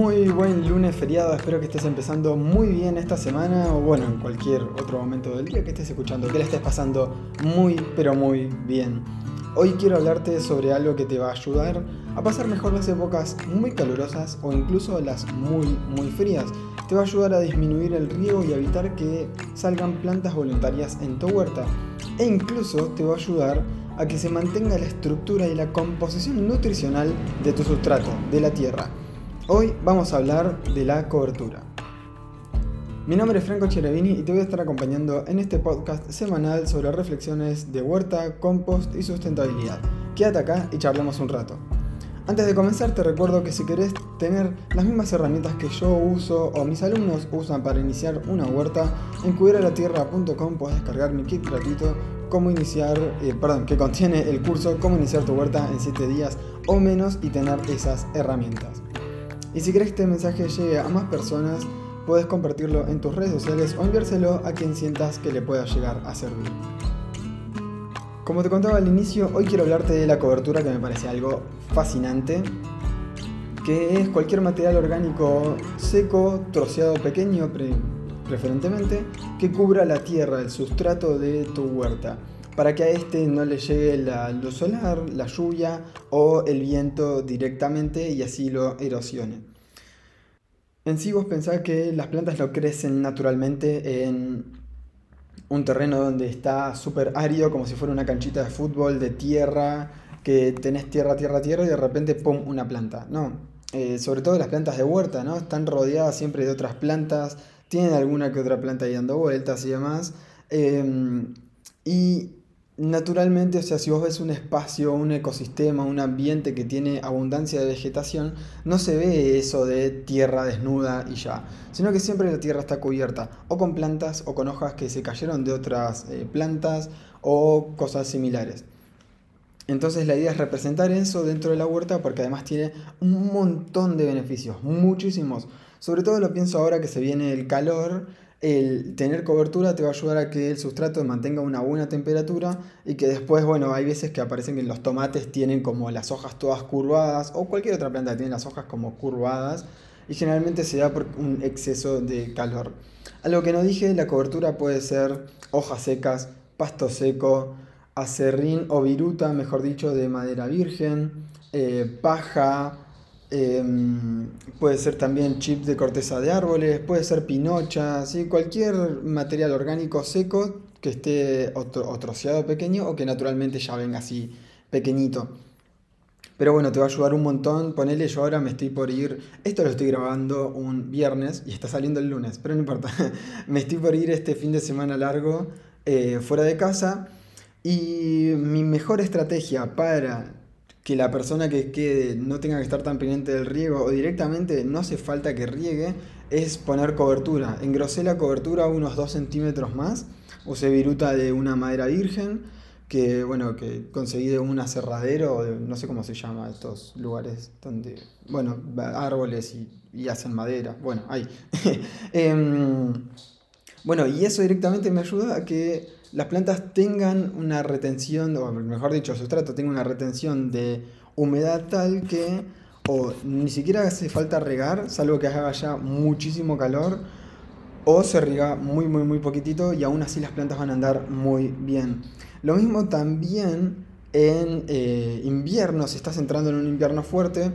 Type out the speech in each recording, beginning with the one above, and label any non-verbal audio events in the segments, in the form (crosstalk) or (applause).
Muy buen lunes feriado, espero que estés empezando muy bien esta semana o bueno, en cualquier otro momento del día que estés escuchando, que la estés pasando muy pero muy bien. Hoy quiero hablarte sobre algo que te va a ayudar a pasar mejor las épocas muy calurosas o incluso las muy muy frías. Te va a ayudar a disminuir el riego y evitar que salgan plantas voluntarias en tu huerta. E incluso te va a ayudar a que se mantenga la estructura y la composición nutricional de tu sustrato, de la tierra. Hoy vamos a hablar de la cobertura. Mi nombre es Franco Cherevini y te voy a estar acompañando en este podcast semanal sobre reflexiones de huerta, compost y sustentabilidad. Quédate acá y charlemos un rato. Antes de comenzar te recuerdo que si querés tener las mismas herramientas que yo uso o mis alumnos usan para iniciar una huerta, en cuidaratierra.com puedes descargar mi kit gratuito cómo iniciar, eh, que contiene el curso Cómo iniciar tu huerta en 7 días o menos y tener esas herramientas. Y si querés que este mensaje llegue a más personas, puedes compartirlo en tus redes sociales o enviárselo a quien sientas que le pueda llegar a servir. Como te contaba al inicio, hoy quiero hablarte de la cobertura que me parece algo fascinante, que es cualquier material orgánico seco, troceado pequeño, preferentemente, que cubra la tierra, el sustrato de tu huerta, para que a este no le llegue la luz solar, la lluvia o el viento directamente y así lo erosione. En sí vos pensás que las plantas lo crecen naturalmente en un terreno donde está súper árido, como si fuera una canchita de fútbol de tierra, que tenés tierra, tierra, tierra y de repente, ¡pum!, una planta. No, eh, sobre todo las plantas de huerta, ¿no? Están rodeadas siempre de otras plantas, tienen alguna que otra planta ahí dando vueltas y demás. Em, y naturalmente, o sea, si vos ves un espacio, un ecosistema, un ambiente que tiene abundancia de vegetación, no se ve eso de tierra desnuda y ya, sino que siempre la tierra está cubierta o con plantas o con hojas que se cayeron de otras eh, plantas o cosas similares. Entonces la idea es representar eso dentro de la huerta porque además tiene un montón de beneficios, muchísimos. Sobre todo lo pienso ahora que se viene el calor, el tener cobertura te va a ayudar a que el sustrato mantenga una buena temperatura y que después, bueno, hay veces que aparecen que los tomates tienen como las hojas todas curvadas o cualquier otra planta tiene las hojas como curvadas y generalmente se da por un exceso de calor. Algo que no dije, la cobertura puede ser hojas secas, pasto seco, acerrín o viruta, mejor dicho, de madera virgen, eh, paja, Em, puede ser también chips de corteza de árboles, puede ser pinocha, cualquier material orgánico seco que esté o, troceado pequeño o que naturalmente ya venga así pequeñito. Pero bueno, te va a ayudar un montón. Ponele, yo ahora me estoy por ir. Esto lo estoy grabando un viernes y está saliendo el lunes, pero no importa. (laughs) me estoy por ir este fin de semana largo eh, fuera de casa. Y mi mejor estrategia para que la persona que quede no tenga que estar tan pendiente del riego o directamente no hace falta que riegue, es poner cobertura. Engrosé la cobertura unos 2 centímetros más, usé viruta de una madera virgen, que bueno, que conseguí de un aserradero, no sé cómo se llama estos lugares donde, bueno, árboles y, hacen madera, bueno, ahí. (laughs) Em, bueno, y eso directamente me ayuda a que las plantas tengan una retención, o mejor dicho, el sustrato tenga una retención de humedad tal que o ni siquiera hace falta regar, salvo que haga ya muchísimo calor, o se riega muy, muy, muy poquitito y aún así las plantas van a andar muy bien. Lo mismo también en eh, invierno, si estás entrando en un invierno fuerte,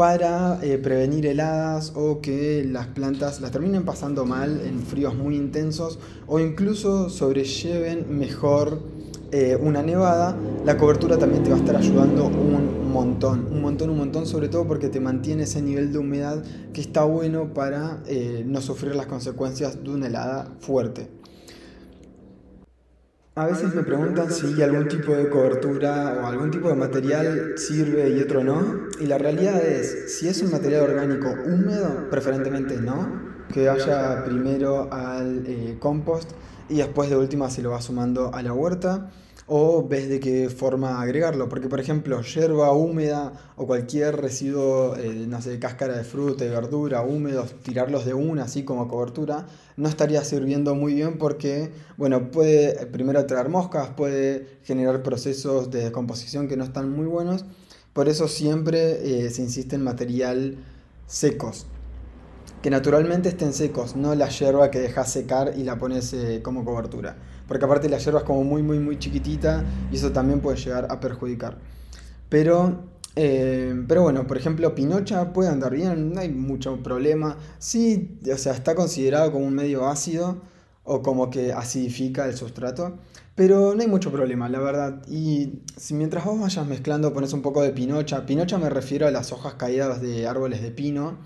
para eh, prevenir heladas o que las plantas las terminen pasando mal en fríos muy intensos o incluso sobrelleven mejor eh, una nevada, la cobertura también te va a estar ayudando un montón, un montón, un montón, sobre todo porque te mantiene ese nivel de humedad que está bueno para eh, no sufrir las consecuencias de una helada fuerte. A veces me preguntan si algún tipo de cobertura o algún tipo de material sirve y otro no. Y la realidad es, si es un material orgánico húmedo, preferentemente no, que vaya primero al eh, compost y después de última se lo va sumando a la huerta o ves de qué forma agregarlo. Porque, por ejemplo, hierba húmeda o cualquier residuo, eh, no sé, cáscara de fruta y verdura húmedos, tirarlos de una así como cobertura, no estaría sirviendo muy bien porque, bueno, puede primero atraer moscas, puede generar procesos de descomposición que no están muy buenos. Por eso siempre eh, se insiste en material secos. Que naturalmente estén secos, no la hierba que dejas secar y la pones eh, como cobertura. Porque aparte la hierba es como muy, muy, muy chiquitita y eso también puede llegar a perjudicar. Pero eh, pero bueno, por ejemplo, Pinocha puede andar bien, no hay mucho problema. Sí, o sea, está considerado como un medio ácido o como que acidifica el sustrato, pero no hay mucho problema, la verdad. Y si mientras vos vayas mezclando pones un poco de Pinocha, Pinocha me refiero a las hojas caídas de árboles de pino,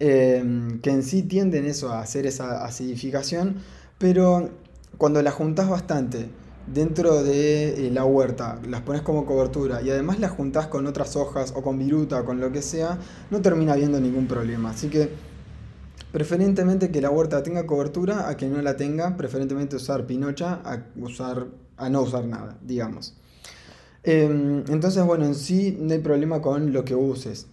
eh, que en sí tienden eso a hacer esa acidificación, pero cuando la juntas bastante, dentro de eh, la huerta, las pones como cobertura y además las juntás con otras hojas o con viruta o con lo que sea, no termina habiendo ningún problema. Así que preferentemente que la huerta tenga cobertura a que no la tenga, preferentemente usar pinocha a, usar, a no usar nada, digamos. Em, entonces, bueno, en sí no hay problema con lo que uses.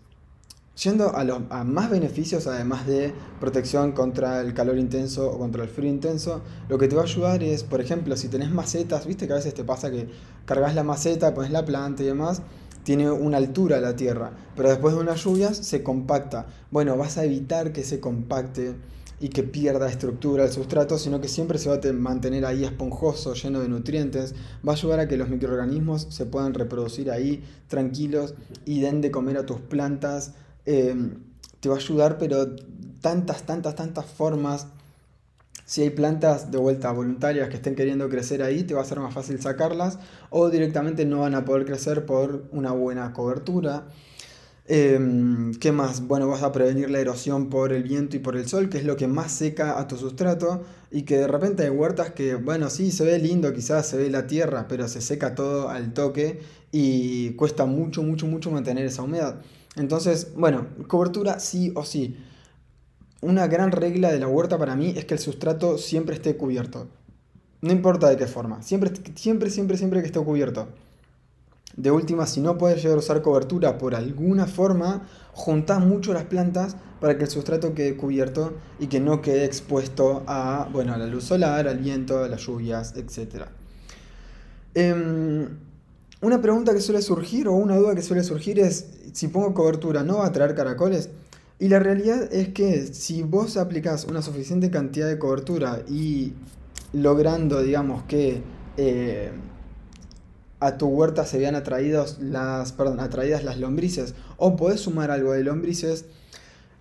Yendo a, los, a más beneficios, además de protección contra el calor intenso o contra el frío intenso, lo que te va a ayudar es, por ejemplo, si tenés macetas, viste que a veces te pasa que cargas la maceta, pones la planta y demás, tiene una altura la tierra, pero después de unas lluvias se compacta. Bueno, vas a evitar que se compacte y que pierda estructura el sustrato, sino que siempre se va a mantener ahí esponjoso, lleno de nutrientes, va a ayudar a que los microorganismos se puedan reproducir ahí tranquilos y den de comer a tus plantas Em, te va a ayudar, pero tantas, tantas, tantas formas. Si hay plantas de vuelta voluntarias que estén queriendo crecer ahí, te va a ser más fácil sacarlas o directamente no van a poder crecer por una buena cobertura. Em, ¿Qué más? Bueno, vas a prevenir la erosión por el viento y por el sol, que es lo que más seca a tu sustrato y que de repente hay huertas que, bueno, sí, se ve lindo, quizás se ve la tierra, pero se seca todo al toque y cuesta mucho, mucho, mucho mantener esa humedad. Entonces, bueno, cobertura sí o sí. Una gran regla de la huerta para mí es que el sustrato siempre esté cubierto. No importa de qué forma, siempre, siempre, siempre, siempre que esté cubierto. De última, si no puedes llegar a usar cobertura por alguna forma, junta mucho las plantas para que el sustrato quede cubierto y que no quede expuesto a, bueno, a la luz solar, al viento, a las lluvias, etc. Una pregunta que suele surgir o una duda que suele surgir es si pongo cobertura, ¿no va a traer caracoles? Y la realidad es que si vos aplicás una suficiente cantidad de cobertura y logrando, digamos, que eh, a tu huerta se vean las, perdón, atraídas las lombrices, o podés sumar algo de lombrices,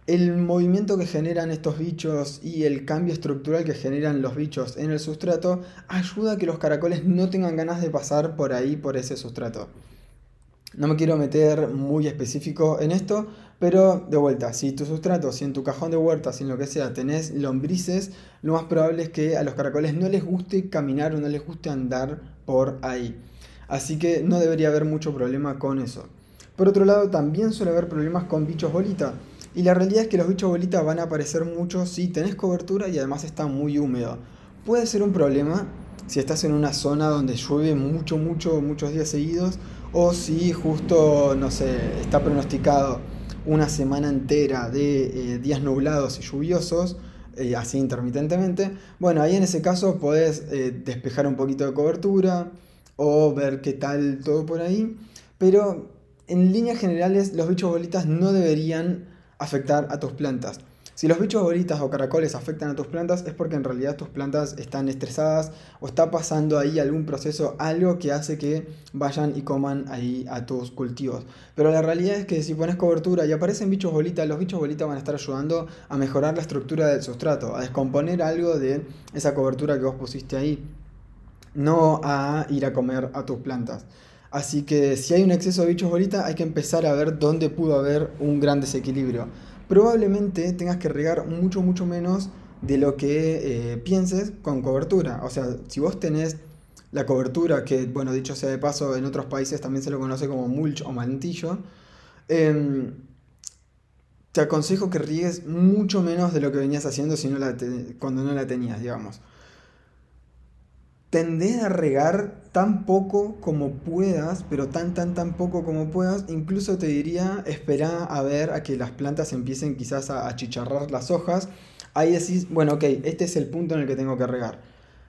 el movimiento que generan estos bichos y el cambio estructural que generan los bichos en el sustrato ayuda a que los caracoles no tengan ganas de pasar por ahí, por ese sustrato. No me quiero meter muy específico en esto, pero de vuelta, si tu sustrato, si en tu cajón de huerta, si en lo que sea tenés lombrices, lo más probable es que a los caracoles no les guste caminar o no les guste andar por ahí. Así que no debería haber mucho problema con eso. Por otro lado, también suele haber problemas con bichos bolita. Y la realidad es que los bichos bolitas van a aparecer mucho si tenés cobertura y además está muy húmedo. Puede ser un problema si estás en una zona donde llueve mucho, mucho, muchos días seguidos o si justo, no sé, está pronosticado una semana entera de eh, días nublados y lluviosos, eh, así intermitentemente. Bueno, ahí en ese caso podés eh, despejar un poquito de cobertura o ver qué tal todo por ahí. Pero en líneas generales los bichos bolitas no deberían afectar a tus plantas. Si los bichos bolitas o caracoles afectan a tus plantas es porque en realidad tus plantas están estresadas o está pasando ahí algún proceso, algo que hace que vayan y coman ahí a tus cultivos. Pero la realidad es que si pones cobertura y aparecen bichos bolitas, los bichos bolitas van a estar ayudando a mejorar la estructura del sustrato, a descomponer algo de esa cobertura que vos pusiste ahí, no a ir a comer a tus plantas. Así que si hay un exceso de bichos bolitas hay que empezar a ver dónde pudo haber un gran desequilibrio. Probablemente tengas que regar mucho, mucho menos de lo que eh, pienses con cobertura. O sea, si vos tenés la cobertura, que bueno, dicho sea de paso, en otros países también se lo conoce como mulch o mantillo, em, te aconsejo que riegues mucho menos de lo que venías haciendo si no cuando no la tenías, digamos tendés a regar tan poco como puedas, pero tan, tan, tan poco como puedas. Incluso te diría, espera a ver a que las plantas empiecen quizás a achicharrar las hojas. Ahí decís, bueno, ok, este es el punto en el que tengo que regar.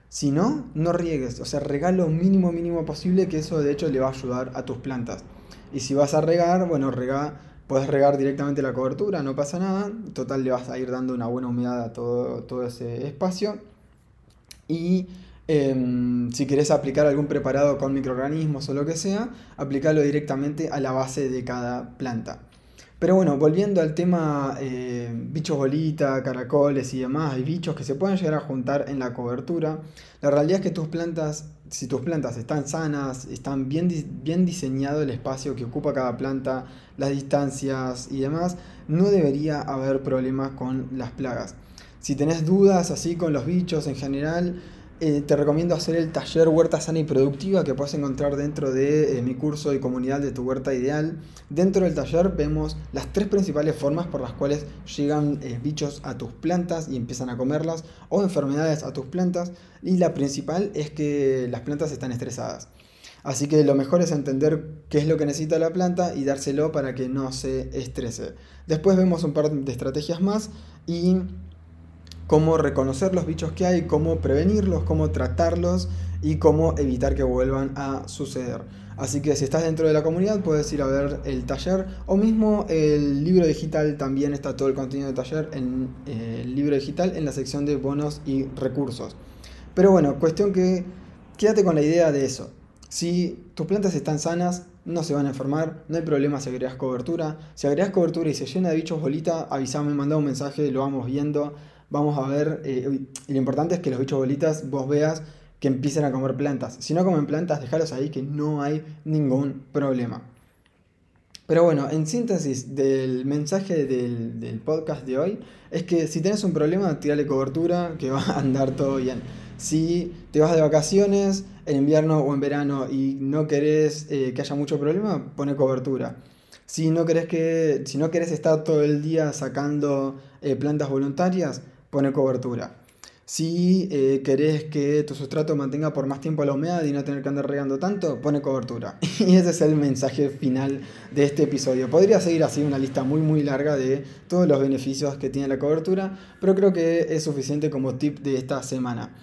Si no, no riegues, o sea, rega lo mínimo, mínimo posible, que eso de hecho le va a ayudar a tus plantas. Y si vas a regar, bueno, rega Puedes regar directamente la cobertura, no pasa nada. Total, le vas a ir dando una buena humedad a todo, todo ese espacio. Y em, si querés aplicar algún preparado con microorganismos o lo que sea, aplicarlo directamente a la base de cada planta. Pero bueno, volviendo al tema eh, bichos bolita, caracoles y demás, hay bichos que se pueden llegar a juntar en la cobertura. La realidad es que tus plantas, si tus plantas están sanas, están bien, bien diseñado el espacio que ocupa cada planta, las distancias y demás, no debería haber problemas con las plagas. Si tenés dudas así con los bichos en general, eh, te recomiendo hacer el taller Huerta Sana y Productiva que puedes encontrar dentro de eh, mi curso de comunidad de tu huerta ideal. Dentro del taller vemos las tres principales formas por las cuales llegan eh, bichos a tus plantas y empiezan a comerlas o enfermedades a tus plantas. Y la principal es que las plantas están estresadas. Así que lo mejor es entender qué es lo que necesita la planta y dárselo para que no se estrese. Después vemos un par de estrategias más y cómo reconocer los bichos que hay, cómo prevenirlos, cómo tratarlos y cómo evitar que vuelvan a suceder. Así que si estás dentro de la comunidad puedes ir a ver el taller o mismo el libro digital, también está todo el contenido del taller en eh, el libro digital en la sección de bonos y recursos. Pero bueno, cuestión que quédate con la idea de eso. Si tus plantas están sanas, no se van a enfermar, no hay problema si agregas cobertura. Si agregas cobertura y se llena de bichos bolita, avísame, manda un mensaje, lo vamos viendo vamos a ver, eh, lo importante es que los bichos bolitas vos veas que empiecen a comer plantas. Si no comen plantas, déjalos ahí que no hay ningún problema. Pero bueno, en síntesis del mensaje del, podcast de hoy, es que si tenés un problema, tirale cobertura, que va a andar todo bien. Si te vas de vacaciones en invierno o en verano y no querés eh, que haya mucho problema, pone cobertura. Si no querés, que, si no estar todo el día sacando eh, plantas voluntarias, pone cobertura. Si eh, querés que tu sustrato mantenga por más tiempo la humedad y no tener que andar regando tanto, pone cobertura. (laughs) Y ese es el mensaje final de este episodio. Podría seguir así una lista muy muy larga de todos los beneficios que tiene la cobertura, pero creo que es suficiente como tip de esta semana.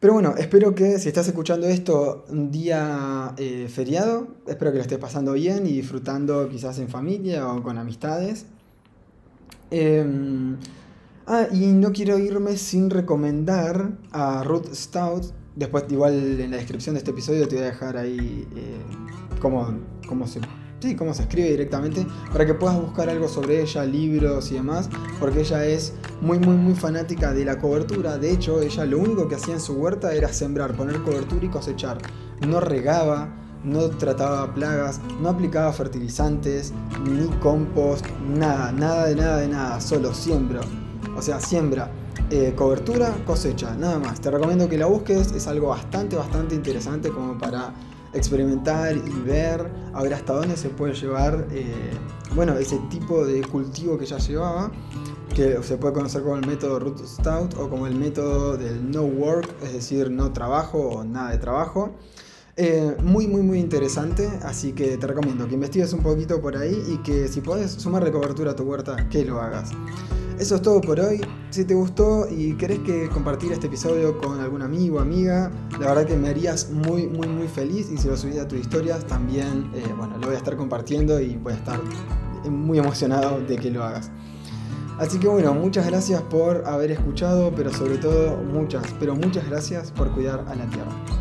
Pero bueno, espero que si estás escuchando esto un día eh, feriado, espero que lo estés pasando bien y disfrutando quizás en familia o con amistades. Em, Ah, y no quiero irme sin recomendar a Ruth Stout. Después, igual en la descripción de este episodio te voy a dejar ahí eh, cómo, se, sí, cómo se escribe directamente para que puedas buscar algo sobre ella, libros y demás, porque ella es muy, muy, muy fanática de la cobertura. De hecho, ella lo único que hacía en su huerta era sembrar, poner cobertura y cosechar. No regaba, no trataba plagas, no aplicaba fertilizantes, ni compost, nada, nada de nada de nada, solo siembro. O sea, siembra, eh, cobertura, cosecha, nada más. Te recomiendo que la busques, es algo bastante, bastante interesante como para experimentar y ver, a ver hasta dónde se puede llevar, eh, bueno, ese tipo de cultivo que ya llevaba, que se puede conocer como el método Root Stout o como el método del no work, es decir, no trabajo o nada de trabajo. Eh, muy, muy, muy interesante, así que te recomiendo que investigues un poquito por ahí y que si puedes sumarle cobertura a tu huerta, que lo hagas. Eso es todo por hoy. Si te gustó y querés que compartir este episodio con algún amigo o amiga, la verdad que me harías muy, muy, muy feliz. Y si lo subís a tus historias, también, eh, bueno, lo voy a estar compartiendo y voy a estar muy emocionado de que lo hagas. Así que bueno, muchas gracias por haber escuchado, pero sobre todo muchas, pero muchas gracias por cuidar a la Tierra.